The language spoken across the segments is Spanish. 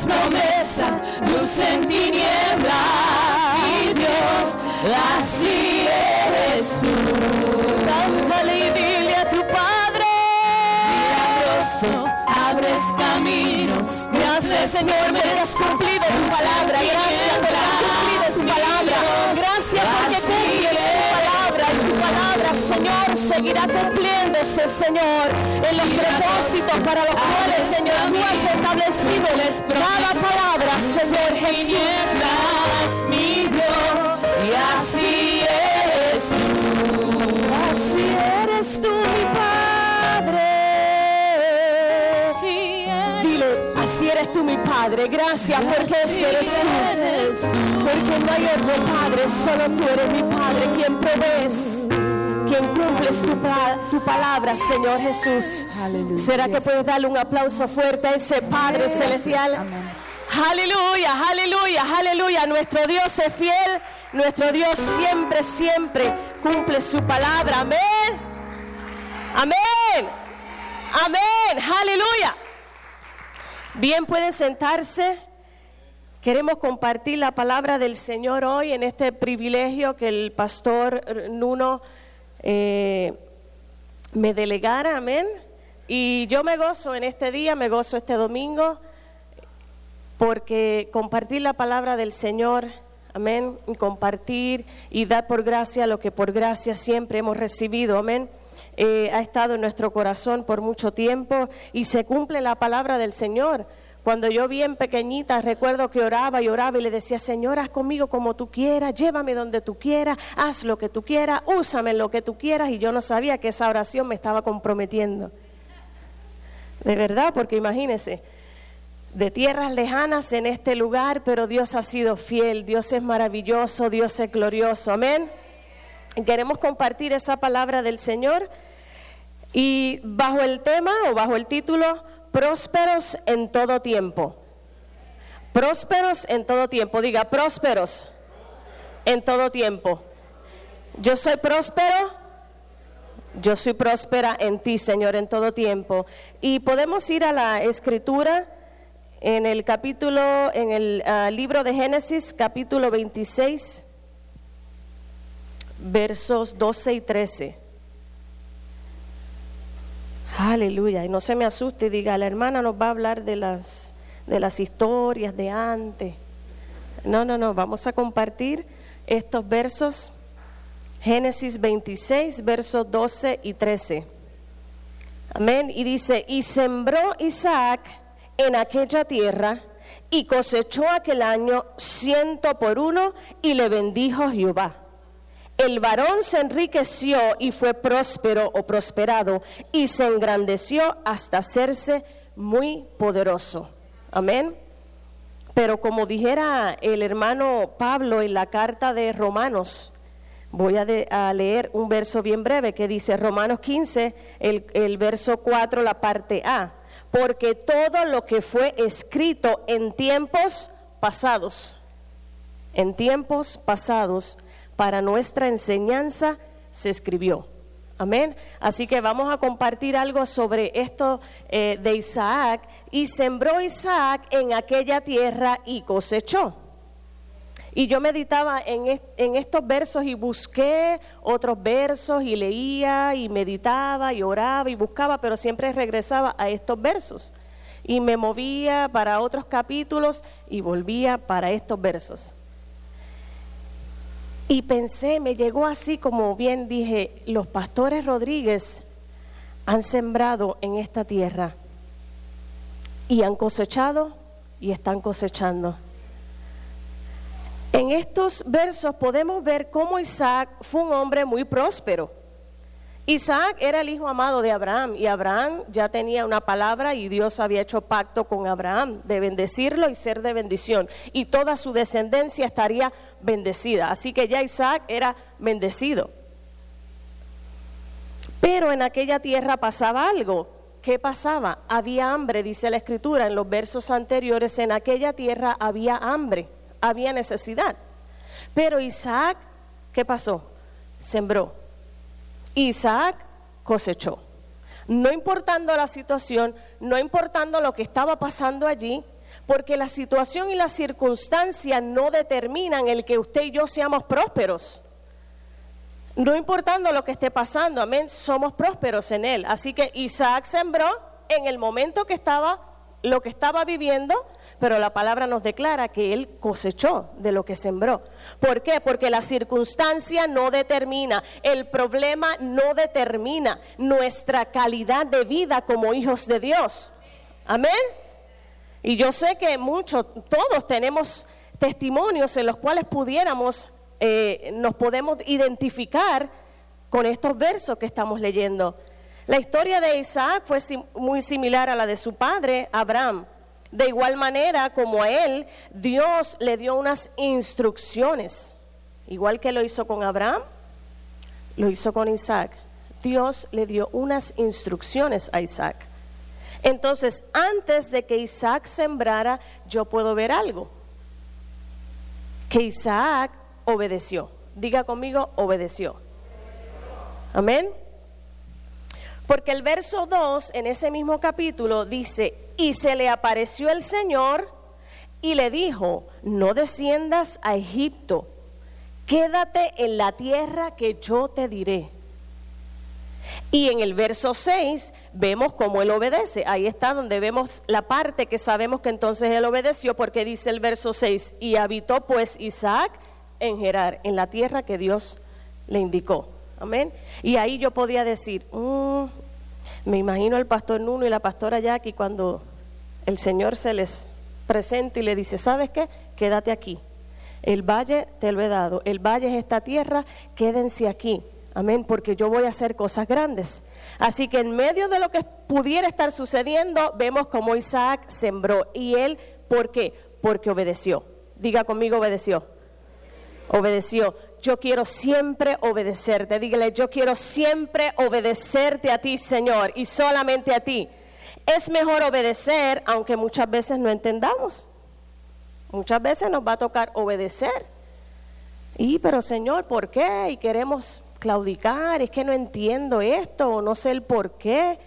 es promesa, luz Señor, en los propósitos para los cuales, Señor, tú has establecido cada palabra, Señor Jesús. Mi Dios, y así eres tú. Así eres tú, mi Padre. Dile, así eres tú, mi Padre. Gracias porque eres tú. Porque no hay otro Padre, solo tú eres mi Padre, quien provees, quien cumples tu, pa- tu palabra, Señor Jesús. ¿Será que puedes darle un aplauso fuerte a ese Padre celestial? Aleluya, aleluya, aleluya. Nuestro Dios es fiel. Nuestro Dios siempre, siempre cumple su palabra. Amén. Amén. Amén. Aleluya. Bien, pueden sentarse. Queremos compartir la palabra del Señor hoy en este privilegio que el pastor Nuno eh, me delegara. Amén. Y yo me gozo en este día, me gozo este domingo porque compartir la palabra del Señor, amén, y compartir y dar por gracia lo que por gracia siempre hemos recibido, amén, eh, ha estado en nuestro corazón por mucho tiempo y se cumple la palabra del Señor. Cuando yo bien pequeñita recuerdo que oraba y oraba y le decía, Señor, haz conmigo como tú quieras, llévame donde tú quieras, haz lo que tú quieras, úsame lo que tú quieras y yo no sabía que esa oración me estaba comprometiendo. De verdad, porque imagínense, de tierras lejanas en este lugar, pero Dios ha sido fiel, Dios es maravilloso, Dios es glorioso, amén. Queremos compartir esa palabra del Señor y bajo el tema o bajo el título, prósperos en todo tiempo. Prósperos en todo tiempo, diga, prósperos en todo tiempo. Yo soy próspero, yo soy próspera en ti, Señor, en todo tiempo. Y podemos ir a la escritura en el capítulo, en el ah, libro de Génesis, capítulo 26, versos 12 y 13. Aleluya. Y no se me asuste diga, la hermana nos va a hablar de las, de las historias de antes. No, no, no, vamos a compartir estos versos. Génesis 26, versos 12 y 13. Amén. Y dice, y sembró Isaac en aquella tierra y cosechó aquel año ciento por uno y le bendijo Jehová. El varón se enriqueció y fue próspero o prosperado y se engrandeció hasta hacerse muy poderoso. Amén. Pero como dijera el hermano Pablo en la carta de Romanos, voy a, leer un verso bien breve que dice Romanos 15, el, el verso 4, la parte A. Porque todo lo que fue escrito en tiempos pasados, en tiempos pasados, para nuestra enseñanza se escribió. Amén. Así que vamos a compartir algo sobre esto eh, de Isaac. Y sembró Isaac en aquella tierra y cosechó. Y yo meditaba en, est- en estos versos y busqué otros versos y leía y meditaba y oraba y buscaba, pero siempre regresaba a estos versos. Y me movía para otros capítulos y volvía para estos versos. Y pensé, me llegó así como bien dije, los pastores Rodríguez han sembrado en esta tierra y han cosechado y están cosechando. En estos versos podemos ver cómo Isaac fue un hombre muy próspero. Isaac era el hijo amado de Abraham y Abraham ya tenía una palabra y Dios había hecho pacto con Abraham de bendecirlo y ser de bendición y toda su descendencia estaría bendecida. Así que ya Isaac era bendecido. Pero en aquella tierra pasaba algo. ¿Qué pasaba? Había hambre, dice la escritura en los versos anteriores, en aquella tierra había hambre, había necesidad. Pero Isaac, ¿qué pasó? Sembró. Isaac cosechó. No importando la situación, no importando lo que estaba pasando allí, Porque la situación y la circunstancia no determinan el que usted y yo seamos prósperos. No importando lo que esté pasando, amén, somos prósperos en él. Así que Isaac sembró en el momento que estaba, lo que estaba viviendo, pero la palabra nos declara que él cosechó de lo que sembró. ¿Por qué? Porque la circunstancia no determina, el problema no determina nuestra calidad de vida como hijos de Dios. Amén. Y yo sé que muchos, todos tenemos testimonios en los cuales pudiéramos, eh, nos podemos identificar con estos versos que estamos leyendo. La historia de Isaac fue muy similar a la de su padre, Abraham. De igual manera como a él, Dios le dio unas instrucciones. Igual que lo hizo con Abraham, lo hizo con Isaac. Dios le dio unas instrucciones a Isaac. Entonces, antes de que Isaac sembrara, yo puedo ver algo. Que Isaac obedeció. Diga conmigo, obedeció. Amén. Porque el verso 2 en ese mismo capítulo dice, y se le apareció el Señor y le dijo, no desciendas a Egipto, quédate en la tierra que yo te diré. Y en el verso 6 vemos cómo él obedece. Ahí está donde vemos la parte que sabemos que entonces él obedeció porque dice el verso 6, y habitó pues Isaac en Gerar, en la tierra que Dios le indicó. Amén. Y ahí yo podía decir, mm, me imagino al pastor Nuno y la pastora Jackie cuando el Señor se les presenta y le dice, ¿sabes qué? Quédate aquí. El valle te lo he dado. El valle es esta tierra, quédense aquí. Amén, porque yo voy a hacer cosas grandes. Así que en medio de lo que pudiera estar sucediendo, vemos como Isaac sembró. ¿Y él por qué? Porque obedeció. Diga conmigo, obedeció. Obedeció yo quiero siempre obedecerte. Dígale, yo quiero siempre obedecerte a ti, Señor, y solamente a ti. Es mejor obedecer, aunque muchas veces no entendamos. Muchas veces nos va a tocar obedecer. Y, pero Señor, ¿por qué? Y queremos claudicar, es que no entiendo esto, o no sé el por qué.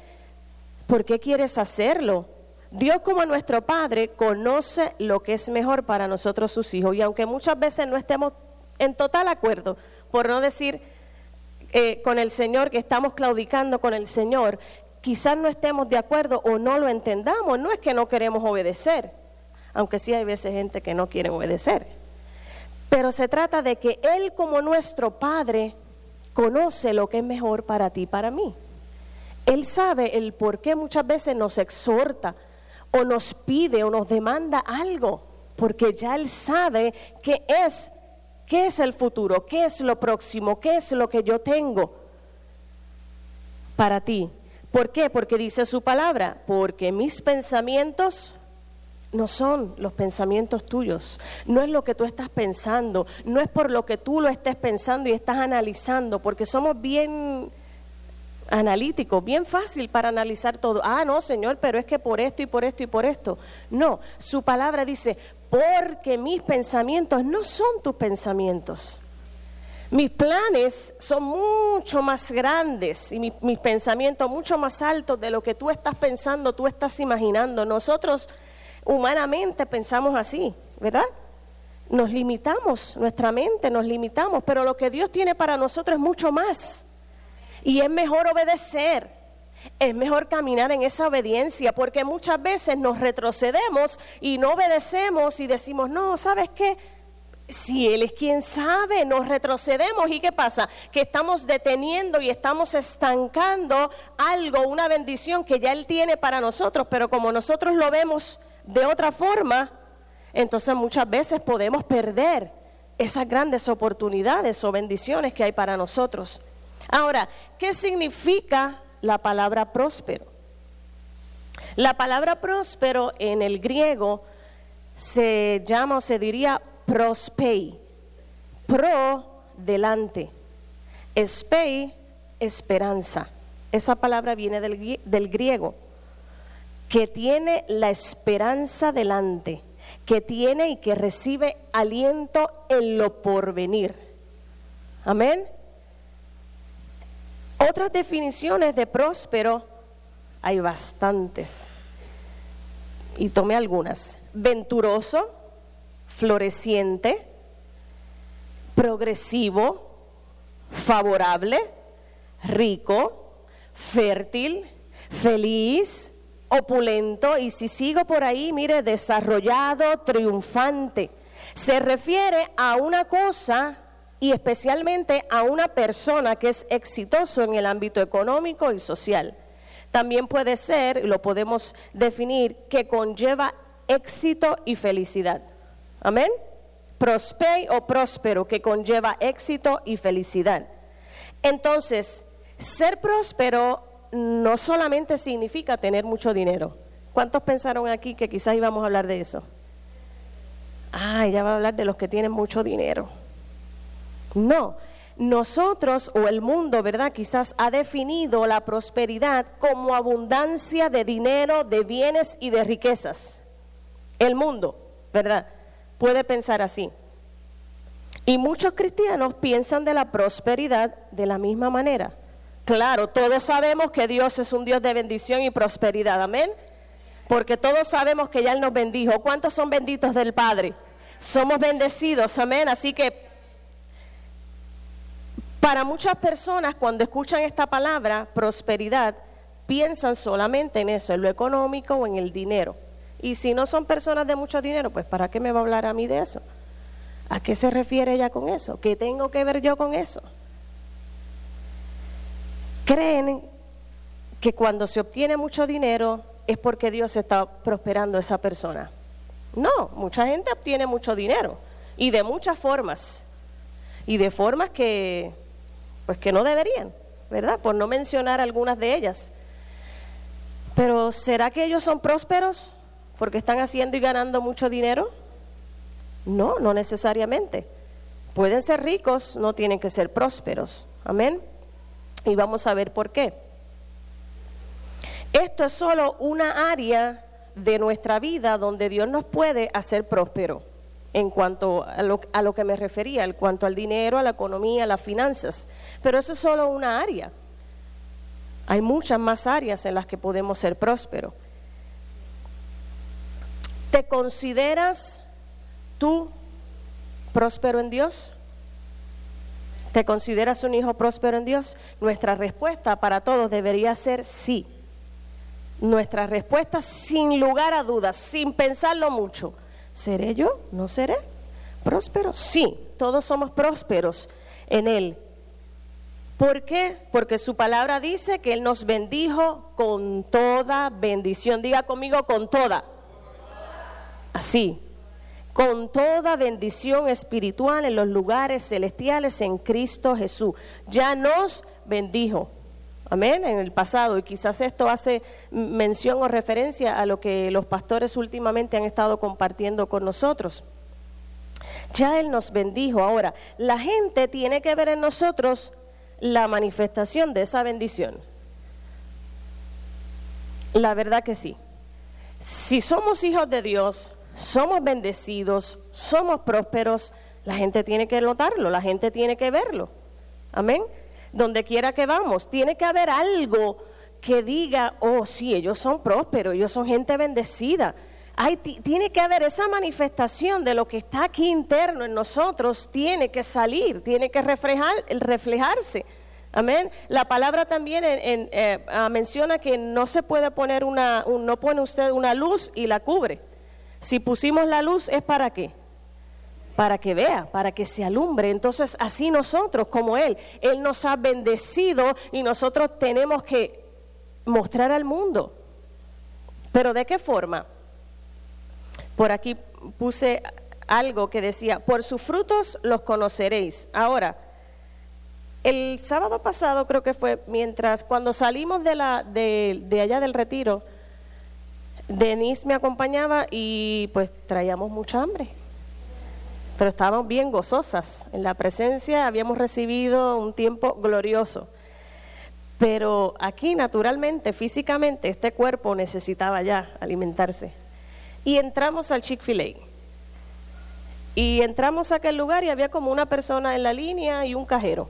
¿Por qué quieres hacerlo? Dios como nuestro Padre conoce lo que es mejor para nosotros sus hijos. Y aunque muchas veces no estemos en total acuerdo, por no decir eh, con el Señor que estamos claudicando con el Señor, quizás no estemos de acuerdo o no lo entendamos, no es que no queremos obedecer, aunque sí hay veces gente que no quiere obedecer, pero se trata de que Él como nuestro Padre conoce lo que es mejor para ti y para mí. Él sabe el por qué muchas veces nos exhorta o nos pide o nos demanda algo, porque ya Él sabe que es ¿Qué es el futuro? ¿Qué es lo próximo? ¿Qué es lo que yo tengo para ti? ¿Por qué? Porque dice su palabra, porque mis pensamientos no son los pensamientos tuyos, no es lo que tú estás pensando, no es por lo que tú lo estés pensando y estás analizando, porque somos bien analíticos, bien fácil para analizar todo. Ah, no, Señor, pero es que por esto y por esto y por esto. No, su palabra dice, porque mis pensamientos no son tus pensamientos. Mis planes son mucho más grandes y mis, pensamientos mucho más altos de lo que tú estás pensando, tú estás imaginando. Nosotros humanamente pensamos así, ¿verdad? Nos limitamos, nuestra mente nos limitamos, pero lo que Dios tiene para nosotros es mucho más. Y es mejor obedecer es mejor caminar en esa obediencia, porque muchas veces nos retrocedemos y no obedecemos y decimos, no, ¿sabes qué? Si Él es quien sabe, nos retrocedemos y ¿qué pasa? Que estamos deteniendo y estamos estancando algo, una bendición que ya Él tiene para nosotros, pero como nosotros lo vemos de otra forma, entonces muchas veces podemos perder esas grandes oportunidades o bendiciones que hay para nosotros. Ahora, ¿qué significa la palabra próspero. La palabra próspero en el griego se llama o se diría prospei. Pro, delante. Spei, esperanza. Esa palabra viene del, del griego. Que tiene la esperanza delante. Que tiene y que recibe aliento en lo porvenir. Amén. Otras definiciones de próspero hay bastantes. Y tomé algunas. venturoso, floreciente, progresivo, favorable, rico, fértil, feliz, opulento y si sigo por ahí, mire, desarrollado, triunfante. Se refiere a una cosa y especialmente a una persona que es exitoso en el ámbito económico y social. También puede ser, lo podemos definir, que conlleva éxito y felicidad. Amén. Prosper o próspero, que conlleva éxito y felicidad. Entonces, ser próspero no solamente significa tener mucho dinero. ¿Cuántos pensaron aquí que quizás íbamos a hablar de eso? Ah, ya va a hablar de los que tienen mucho dinero. No, nosotros o el mundo, ¿verdad? Quizás ha definido la prosperidad como abundancia de dinero, de bienes y de riquezas. El mundo, ¿verdad? Puede pensar así. Y muchos cristianos piensan de la prosperidad de la misma manera. Claro, todos sabemos que Dios es un Dios de bendición y prosperidad, amén. Porque todos sabemos que ya Él nos bendijo. ¿Cuántos son benditos del Padre? Somos bendecidos, amén. Así que para muchas personas cuando escuchan esta palabra, prosperidad, piensan solamente en eso, en lo económico o en el dinero. Y si no son personas de mucho dinero, pues ¿para qué me va a hablar a mí de eso? ¿A qué se refiere ella con eso? ¿Qué tengo que ver yo con eso? Creen que cuando se obtiene mucho dinero es porque Dios está prosperando a esa persona. No, mucha gente obtiene mucho dinero y de muchas formas. Y de formas que pues que no deberían, ¿verdad? Por no mencionar algunas de ellas. Pero ¿será que ellos son prósperos porque están haciendo y ganando mucho dinero? No, no necesariamente. Pueden ser ricos, no tienen que ser prósperos. Amén. Y vamos a ver por qué. Esto es solo una área de nuestra vida donde Dios nos puede hacer próspero en cuanto a lo, a lo, que me refería, en cuanto al dinero, a la economía, a las finanzas. Pero eso es solo una área. Hay muchas más áreas en las que podemos ser prósperos. ¿Te consideras tú próspero en Dios? ¿Te consideras un hijo próspero en Dios? Nuestra respuesta para todos debería ser sí. Nuestra respuesta sin lugar a dudas, sin pensarlo mucho. ¿Seré yo? ¿No seré? ¿Próspero? Sí, todos somos prósperos en Él. ¿Por qué? Porque su palabra dice que Él nos bendijo con toda bendición. Diga conmigo, con toda. Así, con toda bendición espiritual en los lugares celestiales en Cristo Jesús. Ya nos bendijo. Amén, en el pasado. Y quizás esto hace mención o referencia a lo que los pastores últimamente han estado compartiendo con nosotros. Ya Él nos bendijo. Ahora, la gente tiene que ver en nosotros la manifestación de esa bendición. La verdad que sí. Si somos hijos de Dios, somos bendecidos, somos prósperos, la gente tiene que notarlo, la gente tiene que verlo. Amén donde quiera que vamos. Tiene que haber algo que diga, oh sí, ellos son prósperos, ellos son gente bendecida. Hay, tiene que haber esa manifestación de lo que está aquí interno en nosotros, tiene que salir, tiene que reflejar, reflejarse. Amén. La palabra también eh, ah, menciona que no se puede poner una, no pone usted una luz y la cubre. Si pusimos la luz es para qué? Para que vea, para que se alumbre. Entonces, así nosotros como Él, Él nos ha bendecido y nosotros tenemos que mostrar al mundo. Pero ¿de qué forma? Por aquí puse algo que decía, por sus frutos los conoceréis. Ahora, el sábado pasado creo que fue mientras, cuando salimos de, la, de, allá del retiro, Denise me acompañaba y pues traíamos mucha hambre pero estábamos bien gozosas. En la presencia habíamos recibido un tiempo glorioso. Pero aquí, naturalmente, físicamente, este cuerpo necesitaba ya alimentarse. Y entramos al Chick-fil-A. Y entramos a aquel lugar y había como una persona en la línea y un cajero.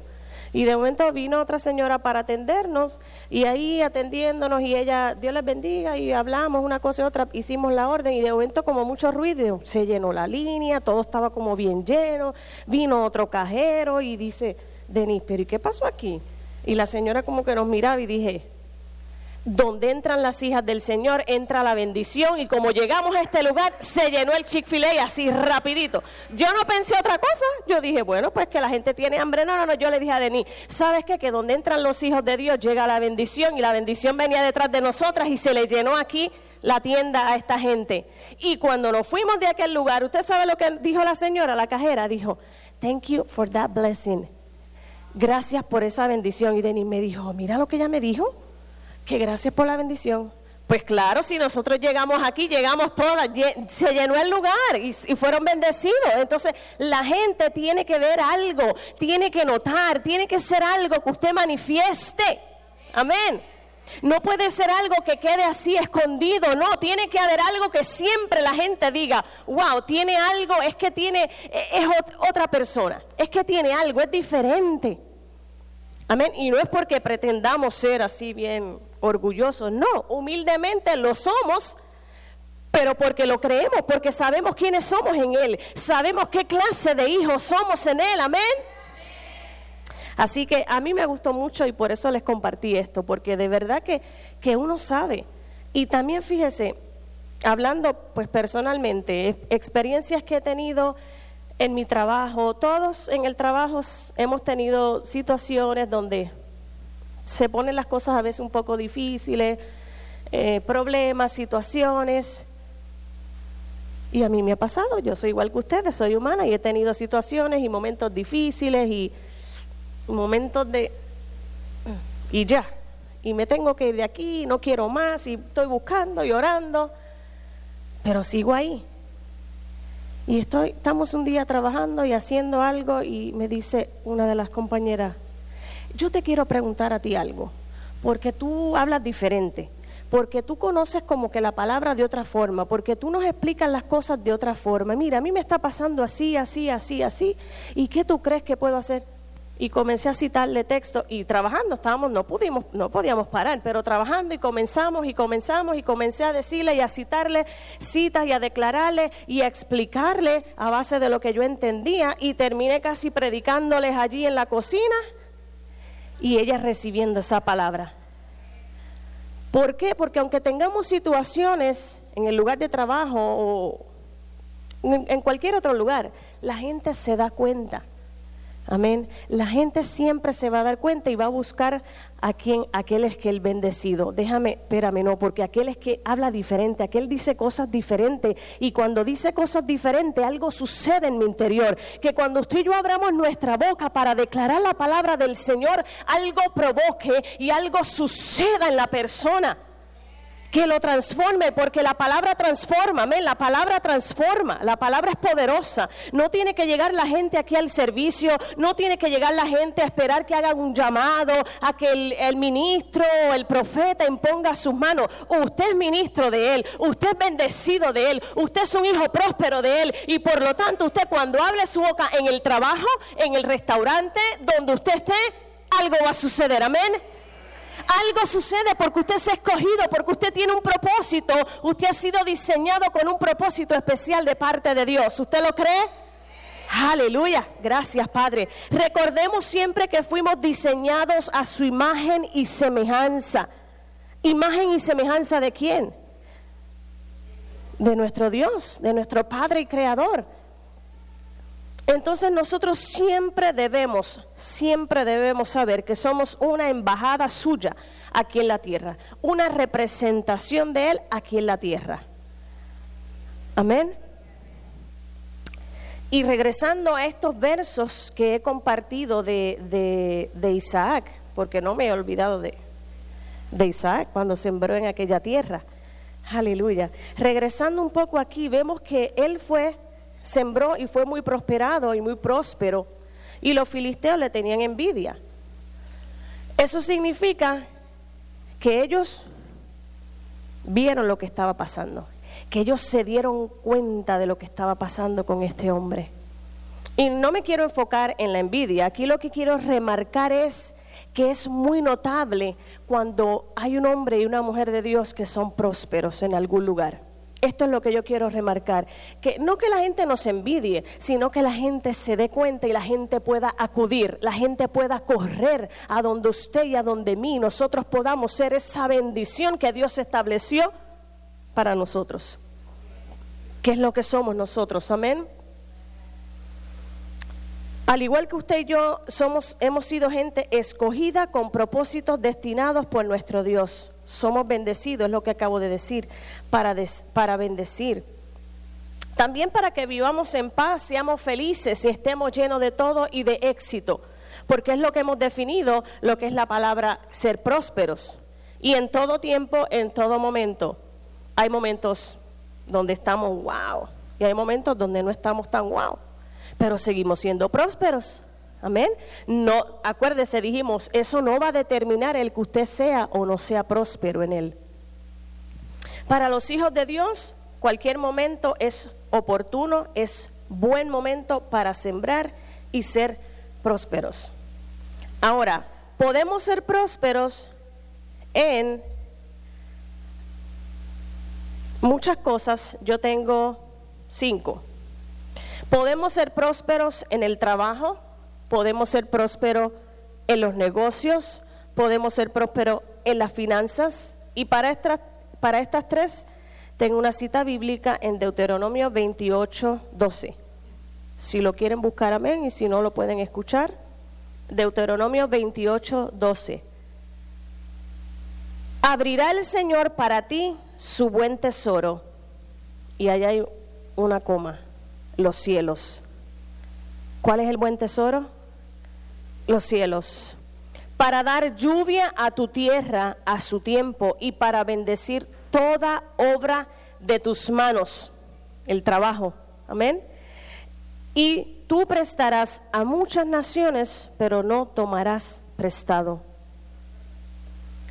Y de momento vino otra señora para atendernos y ahí atendiéndonos y ella, Dios les bendiga y hablamos una cosa y otra, hicimos la orden y de momento como mucho ruido, se llenó la línea, todo estaba como bien lleno, vino otro cajero y dice, Denis, pero ¿y qué pasó aquí? Y la señora como que nos miraba y dije, donde entran las hijas del Señor, entra la bendición. Y como llegamos a este lugar, se llenó el Chick-fil-A así rapidito. Yo no pensé otra cosa. Yo dije, bueno, pues que la gente tiene hambre. No, no, no. Yo le dije a Denis, ¿sabes qué? Que donde entran los hijos de Dios llega la bendición. Y la bendición venía detrás de nosotras y se le llenó aquí la tienda a esta gente. Y cuando nos fuimos de aquel lugar, ¿usted sabe lo que dijo la señora, la cajera? Dijo, thank you for that blessing. Gracias por esa bendición. Y Denis me dijo, mira lo que ella me dijo que gracias por la bendición. Pues claro, si nosotros llegamos aquí, llegamos todas, se llenó el lugar y, fueron bendecidos. Entonces la gente tiene que ver algo, tiene que notar, tiene que ser algo que usted manifieste. Amén. No puede ser algo que quede así escondido, no, tiene que haber algo que siempre la gente diga, wow, tiene algo, es que tiene, e, es otra persona, es que tiene algo, es diferente. Amén. Y no es porque pretendamos ser así bien orgullosos, no, humildemente lo somos, pero porque lo creemos, porque sabemos quiénes somos en Él, sabemos qué clase de hijos somos en Él, amén. Así que a mí me gustó mucho y por eso les compartí esto, porque de verdad que, que uno sabe. Y también fíjese, hablando pues personalmente, experiencias que he tenido en mi trabajo, todos en el trabajo hemos tenido situaciones donde se ponen las cosas a veces un poco difíciles, eh, problemas, situaciones. Y a mí me ha pasado, yo soy igual que ustedes, soy humana y he tenido situaciones y momentos difíciles y momentos de... Y ya, y me tengo que ir de aquí, no quiero más y estoy buscando y orando, pero sigo ahí. Y estoy, estamos un día trabajando y haciendo algo y me dice una de las compañeras, yo te quiero preguntar a ti algo, porque tú hablas diferente, porque tú conoces como que la palabra de otra forma, porque tú nos explicas las cosas de otra forma. Mira, a mí me está pasando así, así, así, así, ¿y qué tú crees que puedo hacer? Y comencé a citarle texto y trabajando, estábamos, no pudimos, no podíamos parar, pero trabajando y comenzamos y comenzamos y comencé a decirle y a citarle citas y a declararle y a explicarle a base de lo que yo entendía y terminé casi predicándoles allí en la cocina y ella recibiendo esa palabra. ¿Por qué? Porque aunque tengamos situaciones en el lugar de trabajo o en cualquier otro lugar, la gente se da cuenta Amén. La gente siempre se va a dar cuenta y va a buscar a quien, aquel es que el bendecido. Déjame, espérame, no, porque aquel es que habla diferente, aquel dice cosas diferentes. Y cuando dice cosas diferentes, algo sucede en mi interior. Que cuando usted y yo abramos nuestra boca para declarar la palabra del Señor, algo provoque y algo suceda en la persona que lo transforme, porque la palabra transforma, amén, la palabra transforma, la palabra es poderosa. No tiene que llegar la gente aquí al servicio, no tiene que llegar la gente a esperar que hagan un llamado, a que el, ministro o el profeta imponga sus manos. Usted es ministro de él, usted es bendecido de él, usted es un hijo próspero de él y por lo tanto usted cuando hable su boca en el trabajo, en el restaurante, donde usted esté, algo va a suceder, amén. Algo sucede porque usted se ha escogido, porque usted tiene un propósito. Usted ha sido diseñado con un propósito especial de parte de Dios. ¿Usted lo cree? Aleluya, gracias Padre. Recordemos siempre que fuimos diseñados a su imagen y semejanza. ¿Imagen y semejanza de quién? De nuestro Dios, de nuestro Padre y Creador. Entonces nosotros siempre debemos, siempre debemos saber que somos una embajada suya aquí en la tierra, una representación de Él aquí en la tierra. Amén. Y regresando a estos versos que he compartido de, Isaac, porque no me he olvidado de, de Isaac cuando sembró en aquella tierra. Aleluya. Regresando un poco aquí, vemos que él fue sembró y fue muy prosperado y muy próspero, y los filisteos le tenían envidia. Eso significa que ellos vieron lo que estaba pasando, que ellos se dieron cuenta de lo que estaba pasando con este hombre. Y no me quiero enfocar en la envidia, aquí lo que quiero remarcar es que es muy notable cuando hay un hombre y una mujer de Dios que son prósperos en algún lugar. Esto es lo que yo quiero remarcar, que no que la gente nos envidie, sino que la gente se dé cuenta y la gente pueda acudir, la gente pueda correr a donde usted y a donde mí, nosotros podamos ser esa bendición que Dios estableció para nosotros. ¿Qué es lo que somos nosotros? Amén. Al igual que usted y yo somos, hemos sido gente escogida con propósitos destinados por nuestro Dios. Somos bendecidos, es lo que acabo de decir, para, para bendecir. También para que vivamos en paz, seamos felices y estemos llenos de todo y de éxito. Porque es lo que hemos definido, lo que es la palabra ser prósperos. Y en todo tiempo, en todo momento. Hay momentos donde estamos wow y hay momentos donde no estamos tan wow pero seguimos siendo prósperos. Amén. No, acuérdese, dijimos, eso no va a determinar el que usted sea o no sea próspero en él. Para los hijos de Dios, cualquier momento es oportuno, es buen momento para sembrar y ser prósperos. Ahora, podemos ser prósperos en muchas cosas. Yo tengo cinco. Podemos ser prósperos en el trabajo, podemos ser prósperos en los negocios, podemos ser prósperos en las finanzas. Y para estas, tres tengo una cita bíblica en Deuteronomio 28, 12. Si lo quieren buscar, amén, y si no lo pueden escuchar. Deuteronomio 28, 12. Abrirá el Señor para ti su buen tesoro. Y allá hay una coma los cielos. ¿Cuál es el buen tesoro? Los cielos. Para dar lluvia a tu tierra a su tiempo y para bendecir toda obra de tus manos, el trabajo. Amén. Y tú prestarás a muchas naciones, pero no tomarás prestado.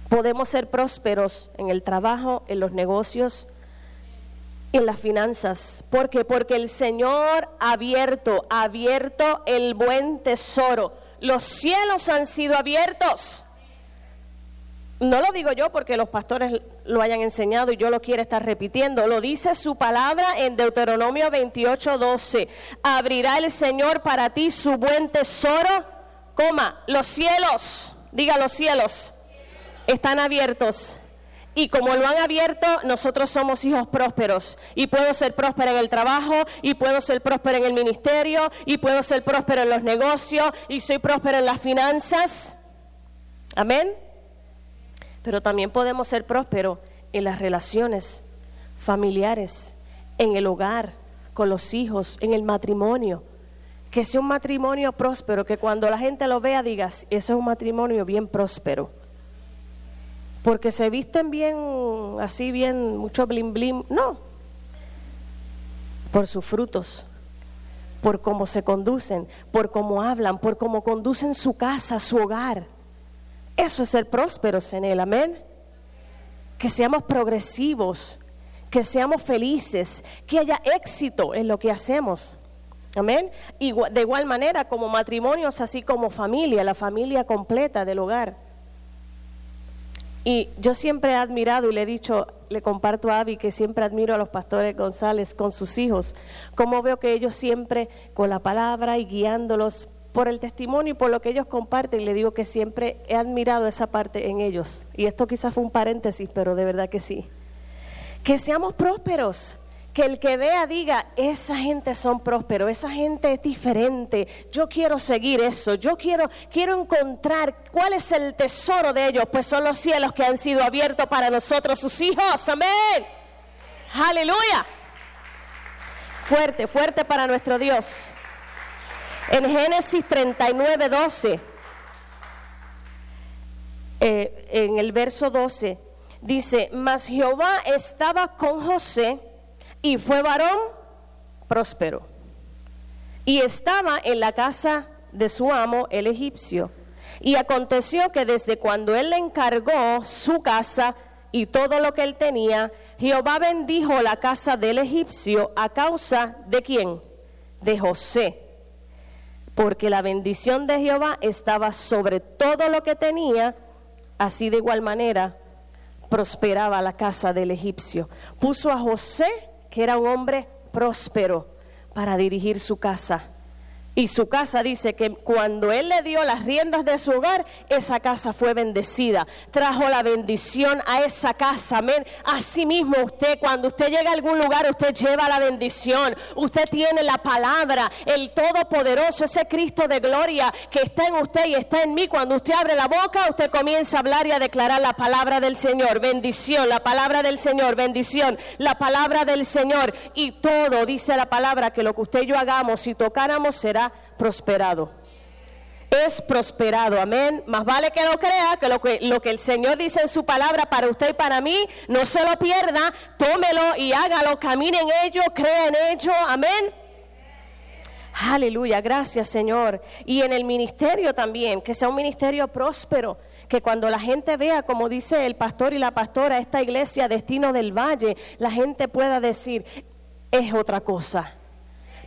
Podemos ser prósperos en el trabajo, en los negocios, en las finanzas. ¿Por qué? Porque el Señor ha abierto, ha abierto el buen tesoro. Los cielos han sido abiertos. No lo digo yo porque los pastores lo hayan enseñado y yo lo quiero estar repitiendo. Lo dice su palabra en Deuteronomio 28, 12. Abrirá el Señor para ti su buen tesoro, coma, los cielos, diga los cielos, están abiertos. Y como lo han abierto, nosotros somos hijos prósperos. Y puedo ser próspero en el trabajo, y puedo ser próspero en el ministerio, y puedo ser próspero en los negocios, y soy próspero en las finanzas. Amén. Pero también podemos ser prósperos en las relaciones familiares, en el hogar, con los hijos, en el matrimonio. Que sea un matrimonio próspero, que cuando la gente lo vea digas, eso es un matrimonio bien próspero porque se visten bien, así bien, mucho blim blim. No, por sus frutos, por cómo se conducen, por cómo hablan, por cómo conducen su casa, su hogar. Eso es ser prósperos en él, amén. Que seamos progresivos, que seamos felices, que haya éxito en lo que hacemos. Amén. De igual manera como matrimonios, así como familia, la familia completa del hogar. Y yo siempre he admirado y le he dicho, le comparto a Abby que siempre admiro a los pastores González con sus hijos, como veo que ellos siempre con la palabra y guiándolos por el testimonio y por lo que ellos comparten, le digo que siempre he admirado esa parte en ellos. Y esto quizás fue un paréntesis, pero de verdad que sí. Que seamos prósperos, que el que vea diga, esa gente son prósperos, esa gente es diferente, yo quiero seguir eso, yo quiero, quiero encontrar cuál es el tesoro de ellos, pues son los cielos que han sido abiertos para nosotros, sus hijos, amén. Aleluya. Fuerte, fuerte para nuestro Dios. En Génesis 39, 12, eh, en el verso 12, dice, mas Jehová estaba con José, y fue varón próspero. Y estaba en la casa de su amo, el egipcio. Y aconteció que desde cuando él le encargó su casa y todo lo que él tenía, Jehová bendijo la casa del egipcio a causa de quién? De José. porque la bendición de Jehová estaba sobre todo lo que tenía, así de igual manera prosperaba la casa del egipcio. Puso a José, que era un hombre próspero, para dirigir su casa. Y su casa dice que cuando él le dio las riendas de su hogar, esa casa fue bendecida. Trajo la bendición a esa casa. Amén. Asimismo, usted, cuando usted llega a algún lugar, usted lleva la bendición. Usted tiene la palabra, el Todopoderoso, ese Cristo de gloria que está en usted y está en mí. Cuando usted abre la boca, usted comienza a hablar y a declarar la palabra del Señor. Bendición, la palabra del Señor, bendición, la palabra del Señor. Y todo, dice la palabra, que lo que usted y yo hagamos, y tocáramos, será prosperado. Es prosperado, amén. Más vale que lo crea, que lo, que lo que el Señor dice en su palabra para usted y para mí, no se lo pierda, tómelo y hágalo, camine en ello, crea en ello, amén. Aleluya, gracias Señor. Y en el ministerio también, que sea un ministerio próspero, que cuando la gente vea, como dice el pastor y la pastora, esta iglesia, Destino del Valle, la gente pueda decir, es otra cosa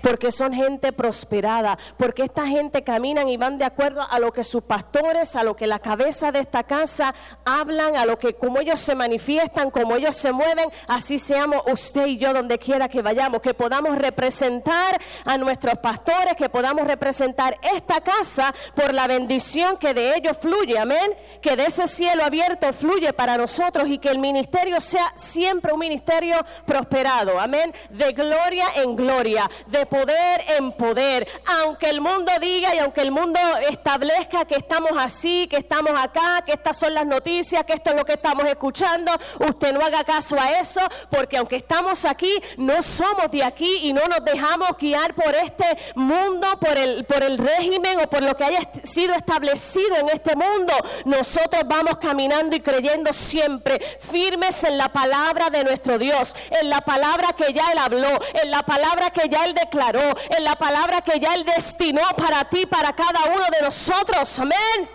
porque son gente prosperada, porque esta gente caminan y van de acuerdo a lo que sus pastores, a lo que la cabeza de esta casa hablan, a lo que como ellos se manifiestan, como ellos se mueven, así seamos usted y yo donde quiera que vayamos, que podamos representar a nuestros pastores, que podamos representar esta casa por la bendición que de ellos fluye, amén, que de ese cielo abierto fluye para nosotros y que el ministerio sea siempre un ministerio prosperado, amén, de gloria en gloria, de poder en poder. Aunque el mundo diga y aunque el mundo establezca que estamos así, que estamos acá, que estas son las noticias, que esto es lo que estamos escuchando, usted no haga caso a eso, porque aunque estamos aquí, no somos de aquí y no nos dejamos guiar por este mundo, por el, por el régimen o por lo que haya sido establecido en este mundo. Nosotros vamos caminando y creyendo siempre firmes en la palabra de nuestro Dios, en la palabra que ya Él habló, en la palabra que ya Él en la palabra que ya Él destinó para ti, para cada uno de nosotros. Amén.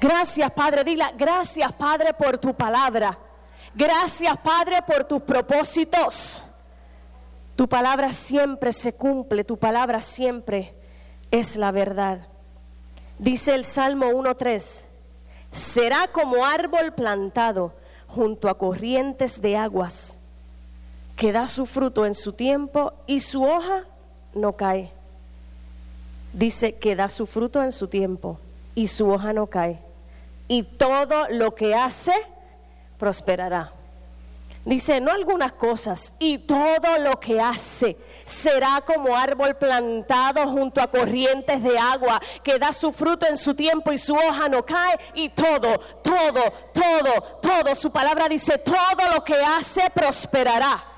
Gracias, Padre. Dila, gracias, Padre, por tu palabra. Gracias, Padre, por tus propósitos. Tu palabra siempre se cumple, tu palabra siempre es la verdad. Dice el Salmo 1.3, será como árbol plantado junto a corrientes de aguas que da su fruto en su tiempo y su hoja no cae. Dice que da su fruto en su tiempo y su hoja no cae. Y todo lo que hace prosperará. Dice, no algunas cosas, y todo lo que hace será como árbol plantado junto a corrientes de agua, que da su fruto en su tiempo y su hoja no cae, y todo, todo, todo, todo, su palabra dice, todo lo que hace prosperará.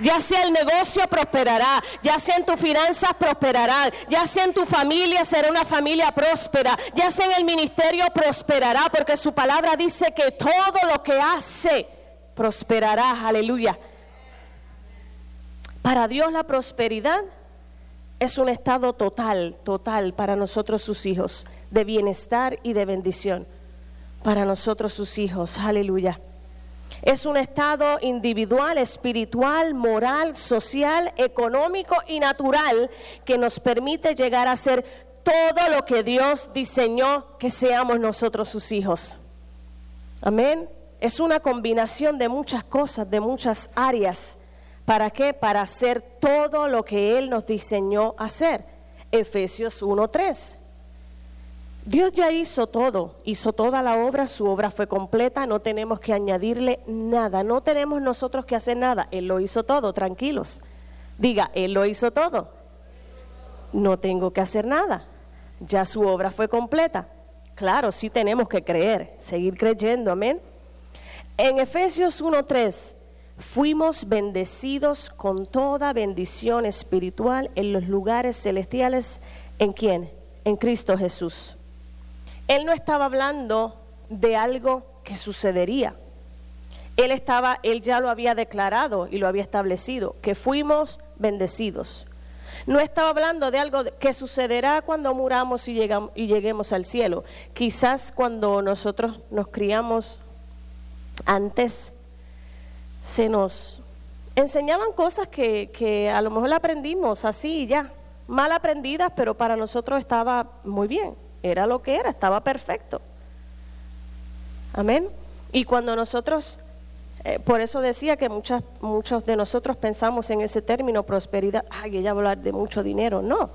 Ya sea el negocio prosperará, ya sea en tus finanzas prosperarán, ya sea en tu familia será una familia próspera, ya sea en el ministerio prosperará, porque su palabra dice que todo lo que hace prosperará, aleluya. Para Dios la prosperidad es un estado total, total para nosotros sus hijos, de bienestar y de bendición. Para nosotros sus hijos, aleluya. Es un estado individual, espiritual, moral, social, económico y natural que nos permite llegar a ser todo lo que Dios diseñó que seamos nosotros sus hijos. Amén. Es una combinación de muchas cosas, de muchas áreas. ¿Para qué? Para hacer todo lo que Él nos diseñó hacer. Efesios 1.3. Dios ya hizo todo, hizo toda la obra, su obra fue completa, no tenemos que añadirle nada, no tenemos nosotros que hacer nada, Él lo hizo todo, tranquilos. Diga, Él lo hizo todo. No tengo que hacer nada, ya su obra fue completa. Claro, sí tenemos que creer, seguir creyendo, amén. En Efesios 1.3, fuimos bendecidos con toda bendición espiritual en los lugares celestiales. ¿En quién? En Cristo Jesús. Él no estaba hablando de algo que sucedería. Él estaba, él ya lo había declarado y lo había establecido, que fuimos bendecidos. No estaba hablando de algo que sucederá cuando muramos y, llegamos, y lleguemos al cielo. Quizás cuando nosotros nos criamos antes, se nos enseñaban cosas que, que a lo mejor aprendimos así y ya, mal aprendidas, pero para nosotros estaba muy bien, era lo que era, estaba perfecto. Amén. Y cuando nosotros, eh, por eso decía que muchas, muchos de nosotros pensamos en ese término prosperidad, ay, ella hablar de mucho dinero, no.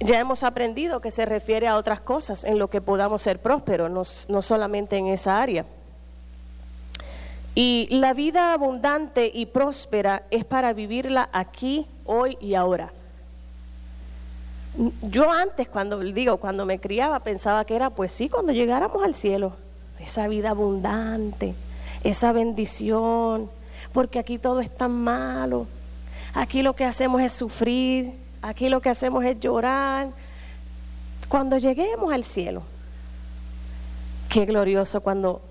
Ya hemos aprendido que se refiere a otras cosas en lo que podamos ser prósperos, no, no solamente en esa área. Y la vida abundante y próspera es para vivirla aquí, hoy y ahora. Yo antes, cuando digo, cuando me criaba, pensaba que era, pues sí, cuando llegáramos al cielo, esa vida abundante, esa bendición, porque aquí todo es tan malo, aquí lo que hacemos es sufrir, aquí lo que hacemos es llorar. Cuando lleguemos al cielo, qué glorioso cuando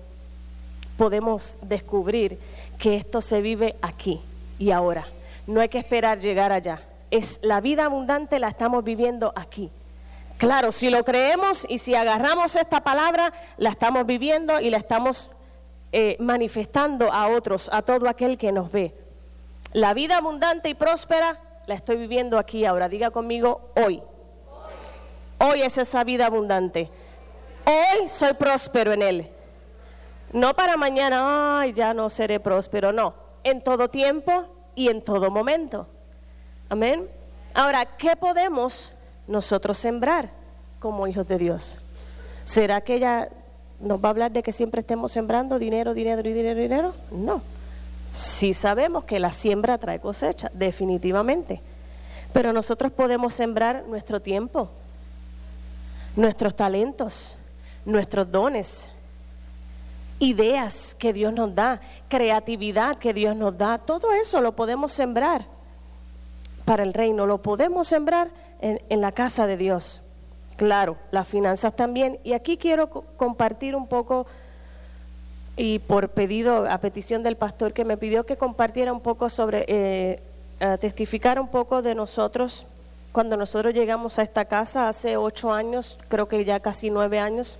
podemos descubrir que esto se vive aquí y ahora. No hay que esperar llegar allá. Es la vida abundante la estamos viviendo aquí. Claro, si lo creemos y si agarramos esta palabra, la estamos viviendo y la estamos eh, manifestando a otros, a todo aquel que nos ve. La vida abundante y próspera la estoy viviendo aquí ahora. Diga conmigo hoy. Hoy es esa vida abundante. Hoy soy próspero en Él. No para mañana, ay, ya no seré próspero, no. En todo tiempo y en todo momento. Amén. Ahora, ¿qué podemos nosotros sembrar como hijos de Dios? ¿Será que ella nos va a hablar de que siempre estemos sembrando dinero, dinero, dinero, dinero? No. Sí sabemos que la siembra trae cosecha, definitivamente. Pero nosotros podemos sembrar nuestro tiempo, nuestros talentos, nuestros dones, ideas que Dios nos da, creatividad que Dios nos da, todo eso lo podemos sembrar para el reino, lo podemos sembrar en, la casa de Dios. Claro, las finanzas también. Y aquí quiero compartir un poco, y por pedido, a petición del pastor que me pidió que compartiera un poco sobre, eh, testificar un poco de nosotros, cuando nosotros llegamos a esta casa hace ocho años, creo que ya casi nueve años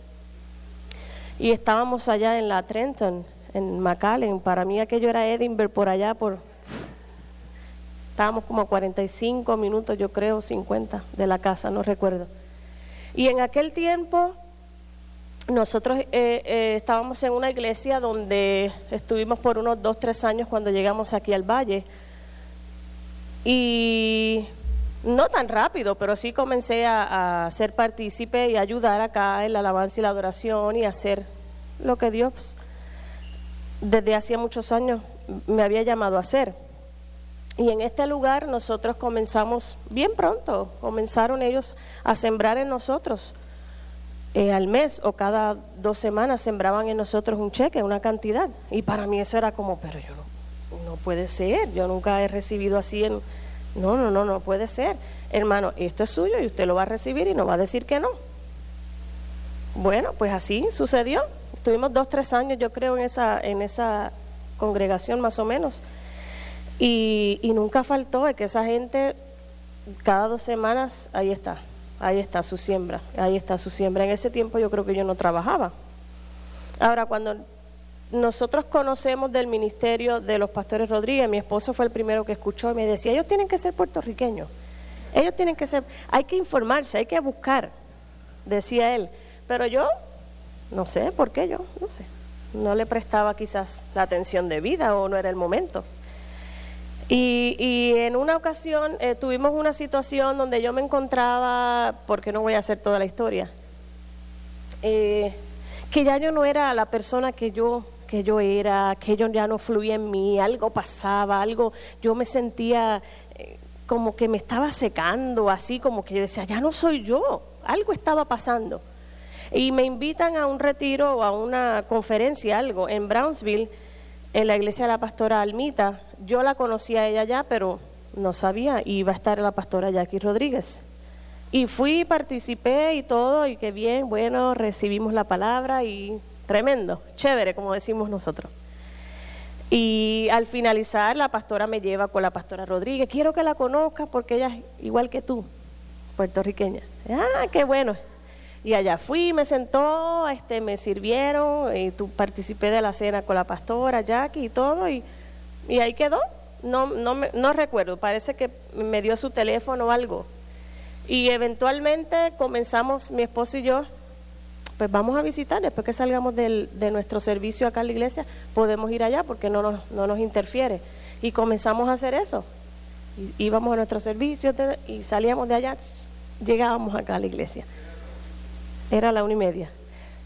y estábamos allá en la Trenton, en McAllen. Para mí aquello era Edinburgh por allá, por estábamos como a 45 minutos, yo creo, 50 de la casa, no recuerdo. Y en aquel tiempo nosotros eh, eh, estábamos en una iglesia donde estuvimos por unos dos, tres años cuando llegamos aquí al valle. Y no tan rápido, pero sí comencé a, ser partícipe y ayudar acá en la alabanza y la adoración y hacer lo que Dios desde hacía muchos años me había llamado a hacer. Y en este lugar nosotros comenzamos bien pronto, comenzaron ellos a sembrar en nosotros. Eh, al mes o cada dos semanas sembraban en nosotros un cheque, una cantidad. Y para mí eso era como, pero yo no, no puede ser, yo nunca he recibido así en, no, no, no, no puede ser. Hermano, esto es suyo y usted lo va a recibir y no va a decir que no. Bueno, pues así sucedió. Estuvimos dos, tres años, yo creo, en esa, en esa congregación más o menos. Y, nunca faltó de que esa gente, cada dos semanas, ahí está, ahí está su siembra, ahí está su siembra. En ese tiempo yo creo que yo no trabajaba. Ahora, cuando nosotros conocemos del ministerio de los pastores Rodríguez, mi esposo fue el primero que escuchó y me decía, ellos tienen que ser puertorriqueños, ellos tienen que ser, hay que informarse, hay que buscar, decía él, pero yo no sé por qué yo, no sé, no le prestaba quizás la atención de vida o no era el momento. Y, en una ocasión eh, tuvimos una situación donde yo me encontraba, porque no voy a hacer toda la historia, eh, que ya yo no era la persona que yo que yo era, que yo ya no fluía en mí, algo pasaba, algo, yo me sentía eh, como que me estaba secando, así como que yo decía, ya no soy yo, algo estaba pasando. Y me invitan a un retiro o a una conferencia, algo, en Brownsville, en la iglesia de la pastora Almita. Yo la conocía a ella ya, pero no sabía, iba a estar la pastora Jackie Rodríguez. Y fui, participé y todo, y qué bien, bueno, recibimos la palabra y Tremendo, chévere, como decimos nosotros. Y al finalizar, la pastora me lleva con la pastora Rodríguez. Quiero que la conozcas porque ella es igual que tú, puertorriqueña. Ah, qué bueno. Y allá fui, me sentó, este, me sirvieron, y tú participé de la cena con la pastora Jackie y todo, y, y ahí quedó. No, no, no recuerdo, parece que me dio su teléfono o algo Y eventualmente comenzamos, mi esposo y yo, pues vamos a visitar, después que salgamos del- de nuestro servicio acá en la iglesia, podemos ir allá porque no nos, no nos interfiere. Y comenzamos a hacer eso. Y- íbamos a nuestro servicio y salíamos de allá, llegábamos acá a la iglesia. Era la una y media,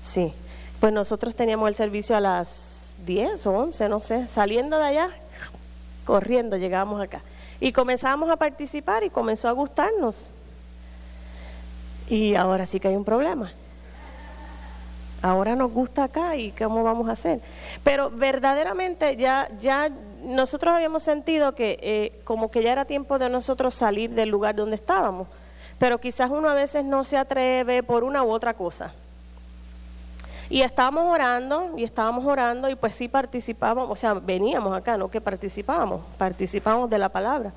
sí. Pues nosotros teníamos el servicio a las 10 o 11, no sé. Saliendo de allá, corriendo llegábamos acá. Y comenzamos a participar y comenzó a gustarnos. Y ahora sí que hay un problema. Ahora nos gusta acá y cómo vamos a hacer. Pero verdaderamente ya, ya nosotros habíamos sentido que eh, como que ya era tiempo de nosotros salir del lugar donde estábamos. Pero quizás uno a veces no se atreve por una u otra cosa. Y estábamos orando, y estábamos orando, y pues sí participábamos, o sea, veníamos acá, no que participábamos, participábamos de la palabra.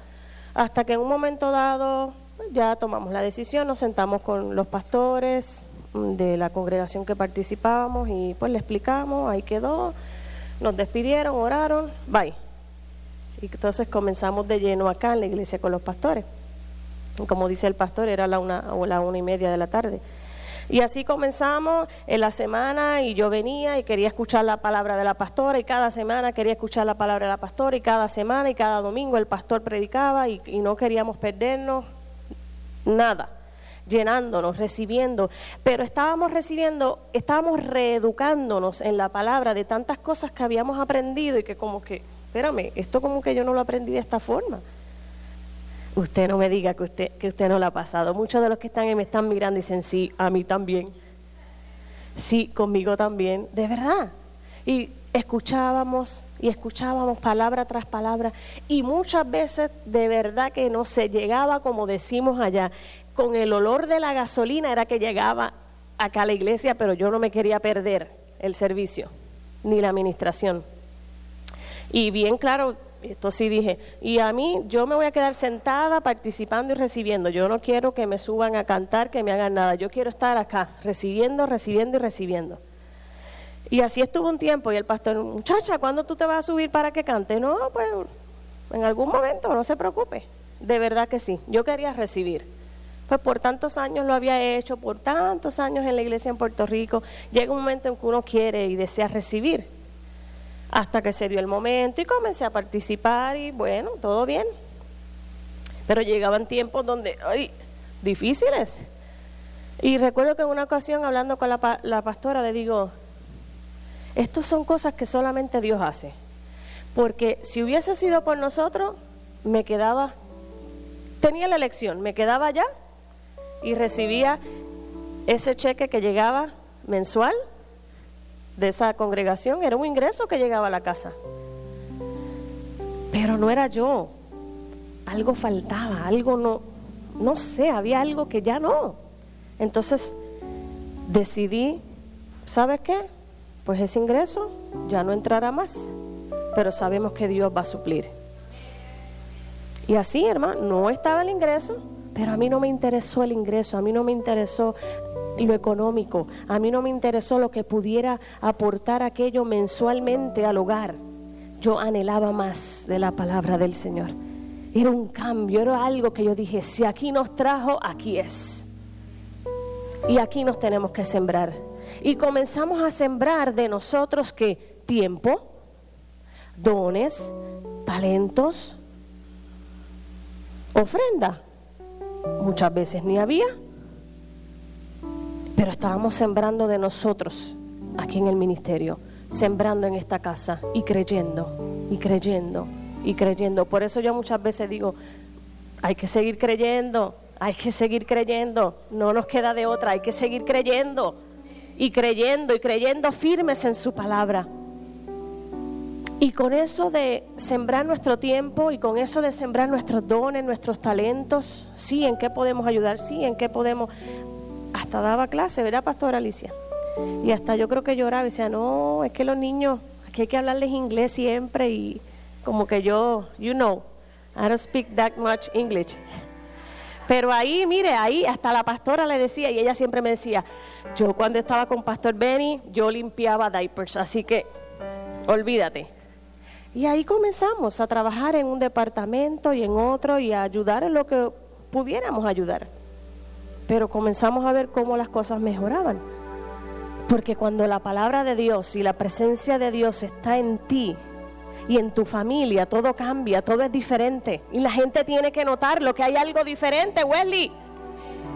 Hasta que en un momento dado ya tomamos la decisión, nos sentamos con los pastores mm, de la congregación que participábamos y pues le explicamos, ahí quedó, nos despidieron, oraron, bye. Y entonces comenzamos de lleno acá en la iglesia con los pastores. Como dice el pastor, era la una o la una y media de la tarde. Y así comenzamos en la semana y yo venía y quería escuchar la palabra de la pastora y cada semana quería escuchar la palabra de la pastora y cada semana y cada domingo el pastor predicaba y, no queríamos perdernos nada, llenándonos, recibiendo, pero estábamos recibiendo, estábamos reeducándonos en la palabra de tantas cosas que habíamos aprendido y que como que, espérame, esto como que yo no lo aprendí de esta forma. Usted no me diga que usted, que usted no lo ha pasado. Muchos de los que están ahí me están mirando y dicen, sí, a mí también. Sí, conmigo también. De verdad. Y escuchábamos y escuchábamos palabra tras palabra. Y muchas veces de verdad que no se llegaba, como decimos allá, con el olor de la gasolina era que llegaba acá a la iglesia, pero yo no me quería perder el servicio ni la administración. Y bien claro, esto sí dije, y a mí yo me voy a quedar sentada participando y recibiendo. Yo no quiero que me suban a cantar, que me hagan nada. Yo quiero estar acá, recibiendo, recibiendo y recibiendo. Y así estuvo un tiempo y el pastor, muchacha, ¿cuándo tú te vas a subir para que cante? No, pues en algún momento, no se preocupe. De verdad que sí, yo quería recibir. Pues por tantos años lo había hecho, por tantos años en la iglesia en Puerto Rico, llega un momento en que uno quiere y desea recibir hasta que se dio el momento y comencé a participar y bueno, todo bien. Pero llegaban tiempos donde, ay, difíciles. Y recuerdo que en una ocasión hablando con la, la pastora le digo, estas son cosas que solamente Dios hace. Porque si hubiese sido por nosotros, me quedaba, tenía la elección, me quedaba allá y recibía ese cheque que llegaba mensual de esa congregación, era un ingreso que llegaba a la casa. Pero no era yo. Algo faltaba, algo no, no sé, había algo que ya no. Entonces decidí, ¿sabes qué? Pues ese ingreso ya no entrará más, pero sabemos que Dios va a suplir. Y así, hermano, no estaba el ingreso, pero a mí no me interesó el ingreso, a mí no me interesó lo económico, a mí no me interesó lo que pudiera aportar aquello mensualmente al hogar. Yo anhelaba más de la palabra del Señor. Era un cambio, era algo que yo dije, si aquí nos trajo, aquí es. Y aquí nos tenemos que sembrar. Y comenzamos a sembrar de nosotros que tiempo, dones, talentos, ofrenda. Muchas veces ni había, pero estábamos sembrando de nosotros aquí en el ministerio, sembrando en esta casa y creyendo, y creyendo, y creyendo. Por eso yo muchas veces digo, hay que seguir creyendo, hay que seguir creyendo, no nos queda de otra, hay que seguir creyendo, y creyendo, y creyendo firmes en su palabra. Y con eso de sembrar nuestro tiempo y con eso de sembrar nuestros dones, nuestros talentos, sí, en qué podemos ayudar, sí, en qué podemos. Hasta daba clase, ¿verdad, Pastora Alicia? Y hasta yo creo que lloraba y decía, no, es que los niños, aquí hay que hablarles inglés siempre y como que yo, you know, I don't speak that much English. Pero ahí, mire, ahí hasta la pastora le decía, y ella siempre me decía, yo cuando estaba con Pastor Benny, yo limpiaba diapers, así que olvídate. Y ahí comenzamos a trabajar en un departamento y en otro y a ayudar en lo que pudiéramos ayudar. pero comenzamos a ver cómo las cosas mejoraban. Porque cuando la palabra de Dios y la presencia de Dios está en ti y en tu familia, todo cambia, todo es diferente. Y la gente tiene que notar lo que hay algo diferente, Wesley.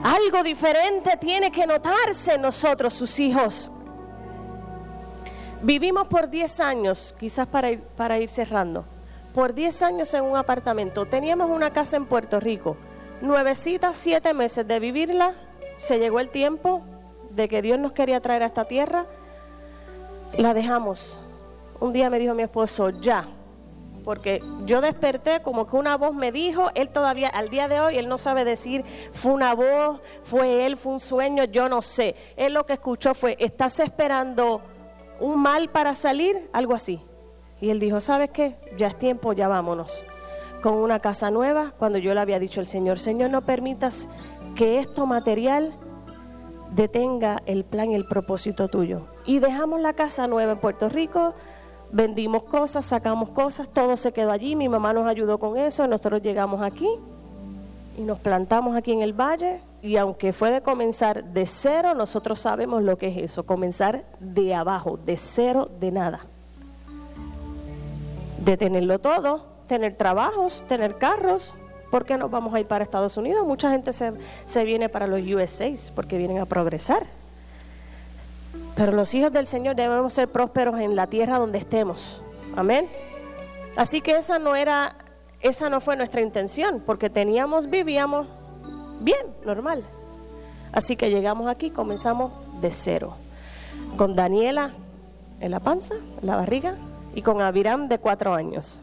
Algo diferente tiene que notarse en nosotros, sus hijos. Vivimos por 10 años, quizás para ir, para ir cerrando, por 10 años en un apartamento. Teníamos una casa en Puerto Rico, nuevecita, siete meses de vivirla, se llegó el tiempo de que Dios nos quería traer a esta tierra, la dejamos. Un día me dijo mi esposo, ya, porque yo desperté como que una voz me dijo, él todavía al día de hoy, él no sabe decir, fue una voz, fue él, fue un sueño, yo no sé. Él lo que escuchó fue, ¿estás esperando un mal para salir? Algo así. Y él dijo, ¿sabes qué? Ya es tiempo, ya vámonos. Con una casa nueva, cuando yo le había dicho al Señor, Señor, no permitas que esto material detenga el plan y el propósito tuyo. Y dejamos la casa nueva en Puerto Rico, vendimos cosas, sacamos cosas, todo se quedó allí, mi mamá nos ayudó con eso, nosotros llegamos aquí y nos plantamos aquí en el valle y aunque fue de comenzar de cero, nosotros sabemos lo que es eso, comenzar de abajo, de cero, de nada. De tenerlo todo, tener trabajos, tener carros. ¿Por qué nos vamos a ir para Estados Unidos? Mucha gente se, se viene para los USA porque vienen a progresar. Pero los hijos del Señor debemos ser prósperos en la tierra donde estemos. Amén. Así que esa no era, esa no fue nuestra intención, porque teníamos, vivíamos bien, normal. Así que llegamos aquí, comenzamos de cero. Con Daniela en la panza, en la barriga, y con Abiram de cuatro años.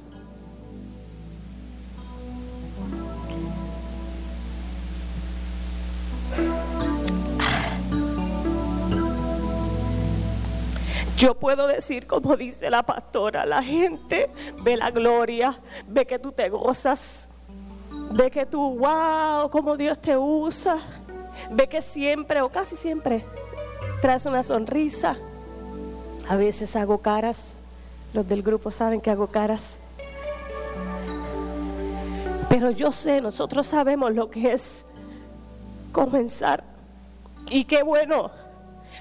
Yo puedo decir, como dice la pastora, la gente ve la gloria, ve que tú te gozas, ve que tú, wow, como Dios te usa, ve que siempre o casi siempre traes una sonrisa. A veces hago caras, los del grupo saben que hago caras. Pero yo sé, nosotros sabemos lo que es comenzar. Y qué bueno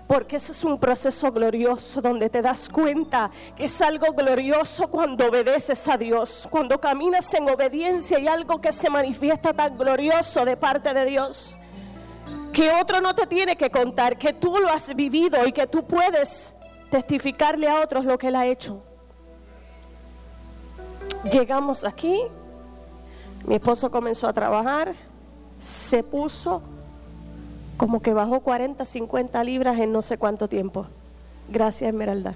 porque ese es un proceso glorioso donde te das cuenta que es algo glorioso cuando obedeces a Dios, cuando caminas en obediencia y algo que se manifiesta tan glorioso de parte de Dios, que otro no te tiene que contar, que tú lo has vivido y que tú puedes testificarle a otros lo que Él ha hecho. Llegamos aquí, mi esposo comenzó a trabajar, se puso como que bajó 40, 50 libras en no sé cuánto tiempo. Gracias, Esmeralda.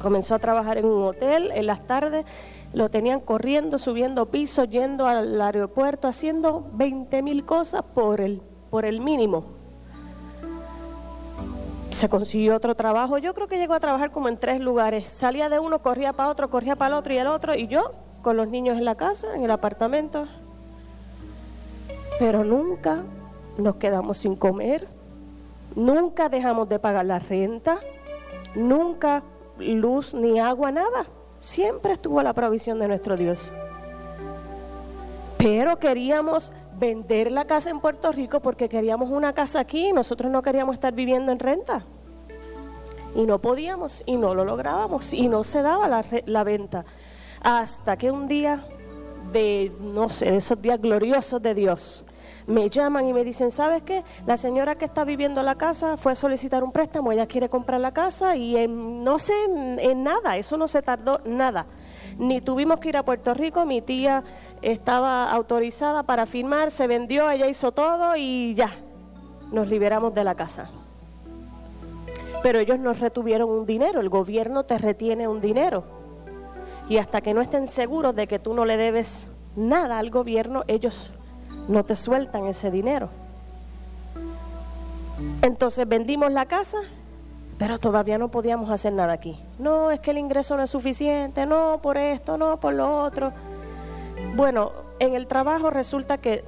Comenzó a trabajar en un hotel en las tardes, lo tenían corriendo, subiendo pisos, yendo al aeropuerto, haciendo 20 mil cosas por el, por el mínimo. Se consiguió otro trabajo, yo creo que llegó a trabajar como en tres lugares. Salía de uno, corría para otro, corría para el otro y el otro, y yo con los niños en la casa, en el apartamento. Pero nunca nos quedamos sin comer, nunca dejamos de pagar la renta, nunca luz ni agua, nada. Siempre estuvo la provisión de nuestro Dios. Pero queríamos vender la casa en Puerto Rico porque queríamos una casa aquí nosotros no queríamos estar viviendo en renta. Y no podíamos y no lo lográbamos y no se daba la, la venta. Hasta que un día de, no sé, de esos días gloriosos de Dios, me llaman y me dicen, ¿sabes qué? La señora que está viviendo la casa fue a solicitar un préstamo, ella quiere comprar la casa y no sé, en, nada, eso no se tardó nada. Ni tuvimos que ir a Puerto Rico, mi tía estaba autorizada para firmar, se vendió, ella hizo todo y ya, nos liberamos de la casa. Pero ellos nos retuvieron un dinero, el gobierno te retiene un dinero. Y hasta que no estén seguros de que tú no le debes nada al gobierno, ellos no te sueltan ese dinero. Entonces vendimos la casa, pero todavía no podíamos hacer nada aquí. No, es que el ingreso no es suficiente, no por esto, no por lo otro. Bueno, en el trabajo resulta que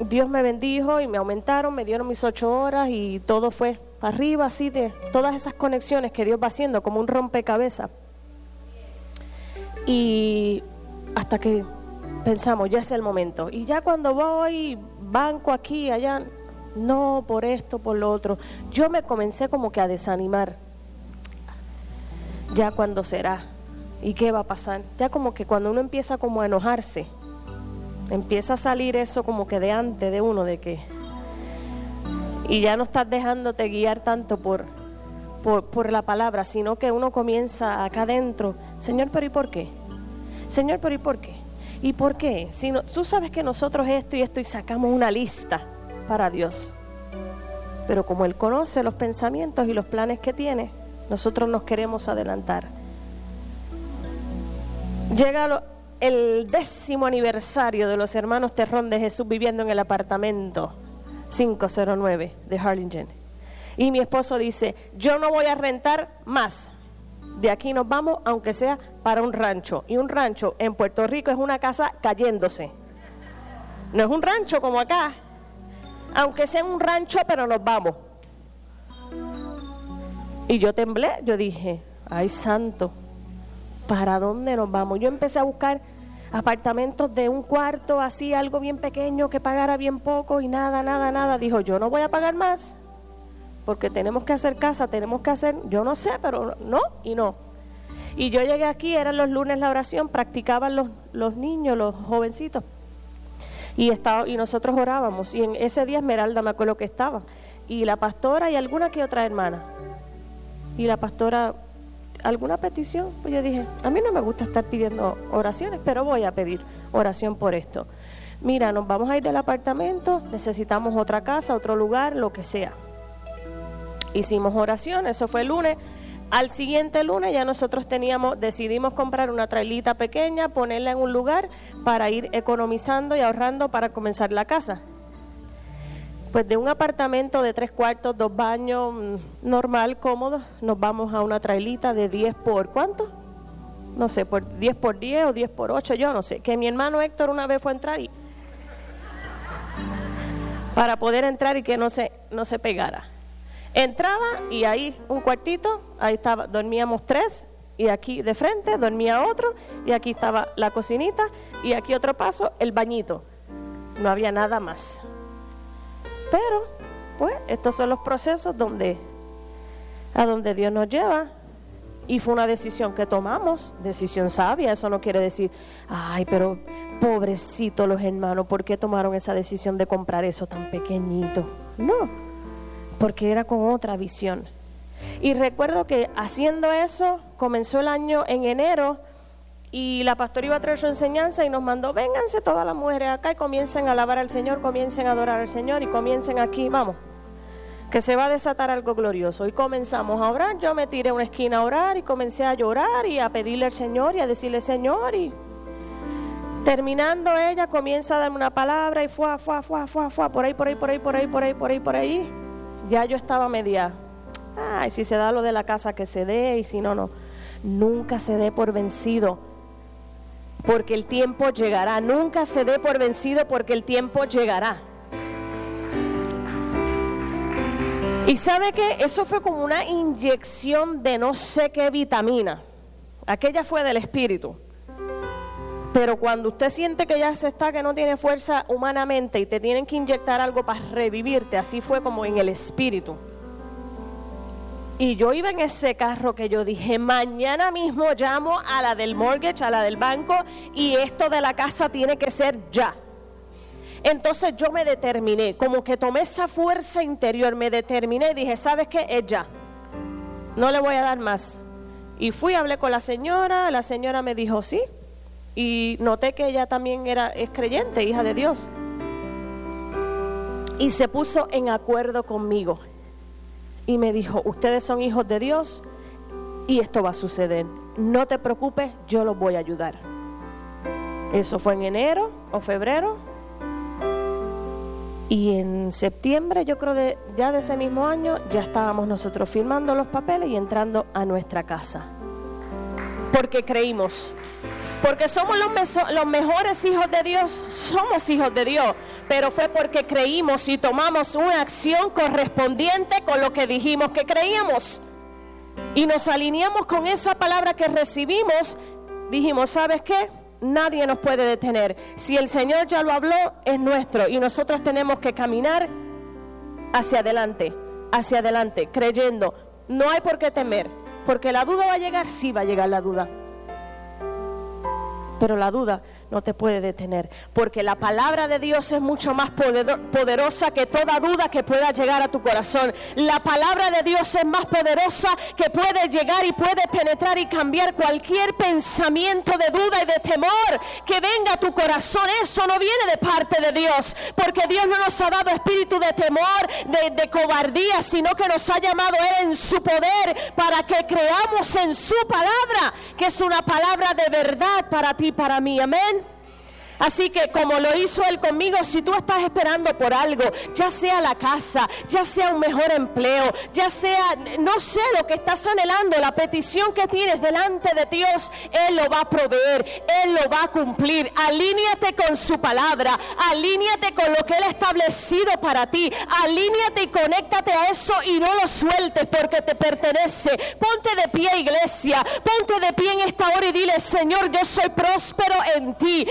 Dios me bendijo y me aumentaron, me dieron mis ocho horas y todo fue arriba, así de todas esas conexiones que Dios va haciendo, como un rompecabezas. Y hasta que pensamos, ya es el momento. Y ya cuando voy, banco aquí, allá, no, por esto, por lo otro. Yo me comencé como que a desanimar. Ya cuando será y qué va a pasar. Ya como que cuando uno empieza como a enojarse, empieza a salir eso como que de antes de uno, de que... Y ya no estás dejándote guiar tanto por, por, por la palabra, sino que uno comienza acá adentro, Señor, pero ¿y por qué? Señor, pero ¿y por qué? ¿Y por qué? Si no, tú sabes que nosotros esto y esto y sacamos una lista para Dios. Pero como Él conoce los pensamientos y los planes que tiene, nosotros nos queremos adelantar. Llega el décimo aniversario de los hermanos Terrón de Jesús viviendo en el apartamento 509 de Harlingen. Y mi esposo dice, yo no voy a rentar más. De aquí nos vamos, aunque sea para un rancho. Y un rancho en Puerto Rico es una casa cayéndose. No es un rancho como acá. Aunque sea un rancho, pero nos vamos. Y yo temblé, yo dije, ay santo, ¿para dónde nos vamos? Yo empecé a buscar apartamentos de un cuarto, así, algo bien pequeño, que pagara bien poco y nada, nada, nada. Dijo, yo no voy a pagar más, porque tenemos que hacer casa, tenemos que hacer, yo no sé, pero no y no. Y yo llegué aquí, eran los lunes la oración, practicaban los, los niños, los jovencitos. Y, estaba, y nosotros orábamos. Y en ese día Esmeralda me acuerdo que estaba. Y la pastora y alguna que otra hermana. Y la pastora, ¿alguna petición? Pues yo dije, a mí no me gusta estar pidiendo oraciones, pero voy a pedir oración por esto. Mira, nos vamos a ir del apartamento, necesitamos otra casa, otro lugar, lo que sea. Hicimos oración, eso fue el lunes. Al siguiente lunes ya nosotros teníamos, decidimos comprar una trailita pequeña, ponerla en un lugar para ir economizando y ahorrando para comenzar la casa. Pues de un apartamento de tres cuartos, dos baños, mm, normal, cómodo, nos vamos a una trailita de 10 por ¿cuánto? No sé, por 10 por 10 o 10 por 8, yo no sé. Que mi hermano Héctor una vez fue a entrar y para poder entrar y que no se, no se pegara. Entraba y ahí un cuartito, ahí estaba, dormíamos tres y aquí de frente dormía otro y aquí estaba la cocinita y aquí otro paso, el bañito. No había nada más. Pero, pues, estos son los procesos donde a donde Dios nos lleva y fue una decisión que tomamos, decisión sabia, eso no quiere decir, ay, pero pobrecito los hermanos, ¿por qué tomaron esa decisión de comprar eso tan pequeñito? No, porque era con otra visión. Y recuerdo que haciendo eso, comenzó el año en enero y la pastora iba a traer su enseñanza y nos mandó, vénganse todas las mujeres acá y comiencen a alabar al Señor, comiencen a adorar al Señor y comiencen aquí, vamos, que se va a desatar algo glorioso. Y comenzamos a orar, yo me tiré a una esquina a orar y comencé a llorar y a pedirle al Señor y a decirle, Señor, y terminando ella comienza a darme una palabra y fue, fue, fue, fue, fue, por ahí, por ahí, por ahí, por ahí, por ahí, por ahí, por ahí. Ya yo estaba media, ay, si se da lo de la casa que se dé y si no, no. Nunca se dé por vencido, porque el tiempo llegará. Nunca se dé por vencido, porque el tiempo llegará. Y sabe que eso fue como una inyección de no sé qué vitamina. Aquella fue del espíritu. Pero cuando usted siente que ya se está, que no tiene fuerza humanamente y te tienen que inyectar algo para revivirte, así fue como en el espíritu. Y yo iba en ese carro que yo dije, mañana mismo llamo a la del mortgage, a la del banco, y esto de la casa tiene que ser ya. Entonces yo me determiné, como que tomé esa fuerza interior, me determiné y dije, ¿sabes qué? Es ya. No le voy a dar más. Y fui, hablé con la señora, la señora me dijo, sí. Y noté que ella también era, es creyente, hija de Dios. Y se puso en acuerdo conmigo. Y me dijo, ustedes son hijos de Dios y esto va a suceder. No te preocupes, yo los voy a ayudar. Eso fue en enero o febrero. Y en septiembre, yo creo de, ya de ese mismo año, ya estábamos nosotros firmando los papeles y entrando a nuestra casa. Porque creímos. Porque somos los, mejores hijos de Dios, somos hijos de Dios, pero fue porque creímos y tomamos una acción correspondiente con lo que dijimos que creíamos. Y nos alineamos con esa palabra que recibimos, dijimos, ¿sabes qué? Nadie nos puede detener. Si el Señor ya lo habló, es nuestro y nosotros tenemos que caminar hacia adelante, hacia adelante, creyendo. No hay por qué temer, porque la duda va a llegar, sí va a llegar la duda. Pero la duda no te puede detener, porque la palabra de Dios es mucho más poderosa que toda duda que pueda llegar a tu corazón. La palabra de Dios es más poderosa que puede llegar y puede penetrar y cambiar cualquier pensamiento de duda y de temor que venga a tu corazón. Eso no viene de parte de Dios, porque Dios no nos ha dado espíritu de temor, de, cobardía, sino que nos ha llamado Él en su poder para que creamos en su palabra, que es una palabra de verdad para ti, para mí. Amén. Así que como lo hizo Él conmigo, si tú estás esperando por algo, ya sea la casa, ya sea un mejor empleo, ya sea, no sé lo que estás anhelando, la petición que tienes delante de Dios, Él lo va a proveer, Él lo va a cumplir. Alíñate con su palabra, alíñate con lo que Él ha establecido para ti, alíñate y conéctate a eso y no lo sueltes porque te pertenece. Ponte de pie, iglesia, ponte de pie en esta hora y dile, Señor, yo soy próspero en ti.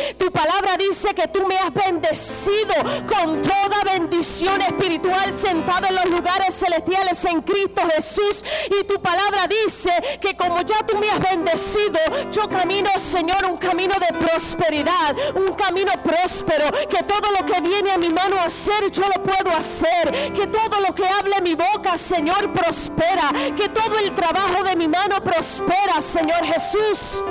Dice que tú me has bendecido con toda bendición espiritual sentado en los lugares celestiales en Cristo Jesús. Y tu palabra dice que como ya tú me has bendecido, yo camino, Señor, un camino de prosperidad, un camino próspero, que todo lo que viene a mi mano a hacer, yo lo puedo hacer, que todo lo que hable mi boca, Señor, prospera, que todo el trabajo de mi mano prospera, Señor Jesús.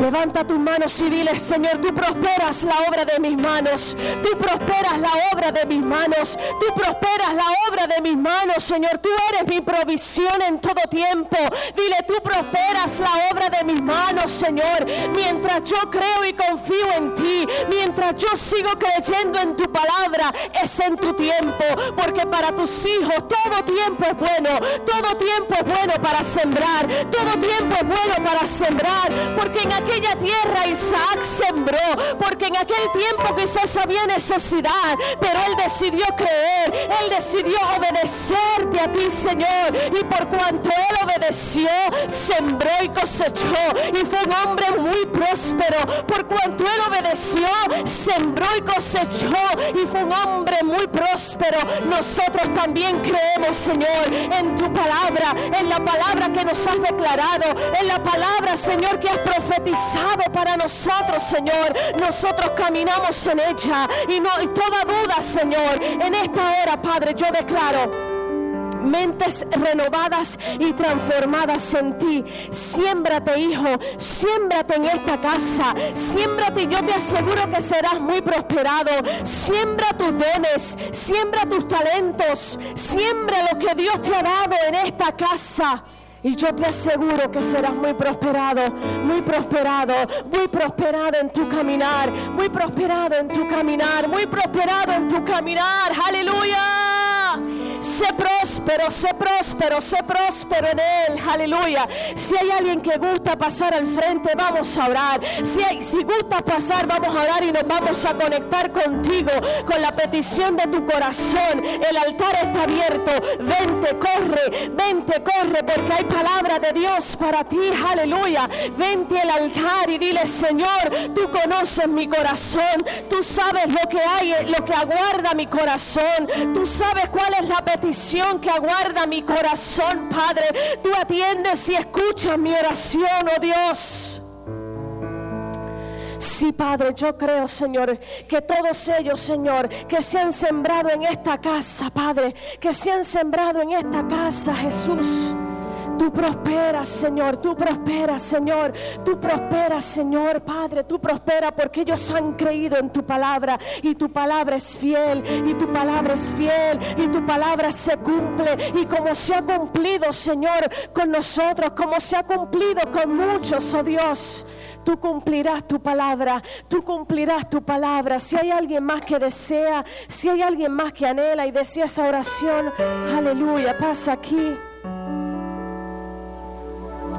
Levanta tus manos y dile, Señor, tú prosperas la obra de mis manos. Tú prosperas la obra de mis manos. Tú prosperas la obra de mis manos, Señor. Tú eres mi provisión en todo tiempo. Dile, tú prosperas la obra de mis manos, Señor. Mientras yo creo y confío en ti, mientras yo sigo creyendo en tu palabra, es en tu tiempo. Porque para tus hijos todo tiempo es bueno. Todo tiempo es bueno para sembrar. Todo tiempo es bueno para sembrar. Porque en aquella tierra Isaac sembró, porque en aquel tiempo quizás había necesidad, pero él decidió creer, él decidió obedecerte a ti, Señor. Y por cuanto él obedeció, sembró y cosechó. Y fue un hombre muy próspero. Por cuanto él obedeció, sembró y cosechó. Y fue un hombre muy próspero. Nosotros también creemos, Señor, en tu palabra, en la palabra que nos has declarado, en la palabra, Señor, que has profetizado para nosotros, Señor. Nosotros caminamos en ella y no hay toda duda, Señor. En esta hora, Padre, yo declaro mentes renovadas y transformadas en ti. Siémbrate, hijo, siémbrate en esta casa. Siémbrate y yo te aseguro que serás muy prosperado. Siembra tus dones, siembra tus talentos, siembra lo que Dios te ha dado en esta casa. Y yo te aseguro que serás muy prosperado, muy prosperado, muy prosperado en tu caminar, muy prosperado en tu caminar, muy prosperado en tu caminar. Aleluya. Sé próspero, sé próspero, sé próspero en Él. Aleluya. Si hay alguien que gusta pasar al frente, vamos a orar. Si, si gusta pasar, vamos a orar y nos vamos a conectar contigo con la petición de tu corazón. El altar está abierto. Vente, corre, vente, corre, porque hay palabra de Dios para ti. Aleluya. Vente al altar y dile, Señor, tú conoces mi corazón. Tú sabes lo que hay, lo que aguarda mi corazón. Tú sabes cuál es la petición que aguarda mi corazón, Padre. Tú atiendes y escuchas mi oración, oh Dios. Sí, Padre, yo creo, Señor, que todos ellos, Señor, que se han sembrado en esta casa, Padre, que se han sembrado en esta casa, Jesús. Tú prosperas, Señor, tú prosperas, Señor, tú prosperas, Señor, Padre, tú prosperas porque ellos han creído en tu palabra y tu palabra es fiel y tu palabra es fiel y tu palabra se cumple y como se ha cumplido, Señor, con nosotros, como se ha cumplido con muchos, oh Dios. Tú cumplirás tu palabra, tú cumplirás tu palabra. Si hay alguien más que desea, si hay alguien más que anhela y desea esa oración, aleluya, pasa aquí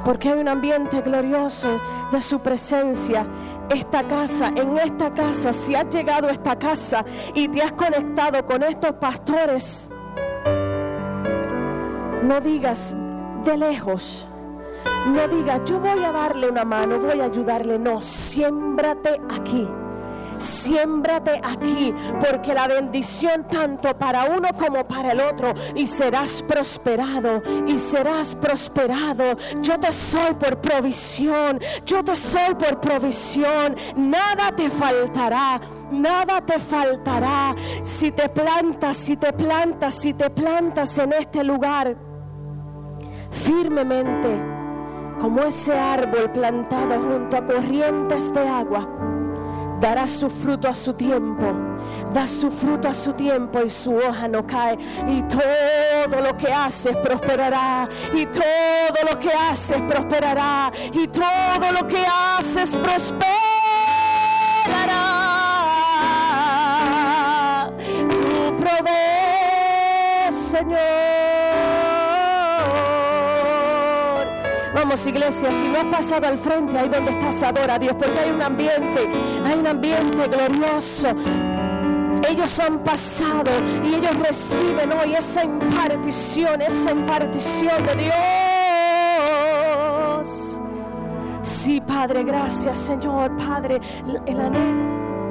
porque hay un ambiente glorioso de su presencia. Esta casa, en esta casa, si has llegado a esta casa y te has conectado con estos pastores, no digas de lejos, no digas yo voy a darle una mano, voy a ayudarle, no, siémbrate aquí Siémbrate aquí, porque la bendición tanto para uno como para el otro, y serás prosperado, y serás prosperado. Yo te soy por provisión, yo te soy por provisión. Nada te faltará, nada te faltará. Si te plantas, si te plantas, si te plantas en este lugar firmemente, como ese árbol plantado junto a corrientes de agua dará su fruto a su tiempo, da su fruto a su tiempo y su hoja no cae. Y todo lo que haces prosperará, y todo lo que haces prosperará, y todo lo que haces prosperará. Tu provees, Señor. Vamos iglesia, si no has pasado al frente, ahí donde estás, adora a Dios, porque hay un ambiente, hay un ambiente glorioso. Ellos han pasado y ellos reciben hoy esa impartición, esa impartición de Dios. Sí, Padre, gracias, Señor, Padre, el anhelo.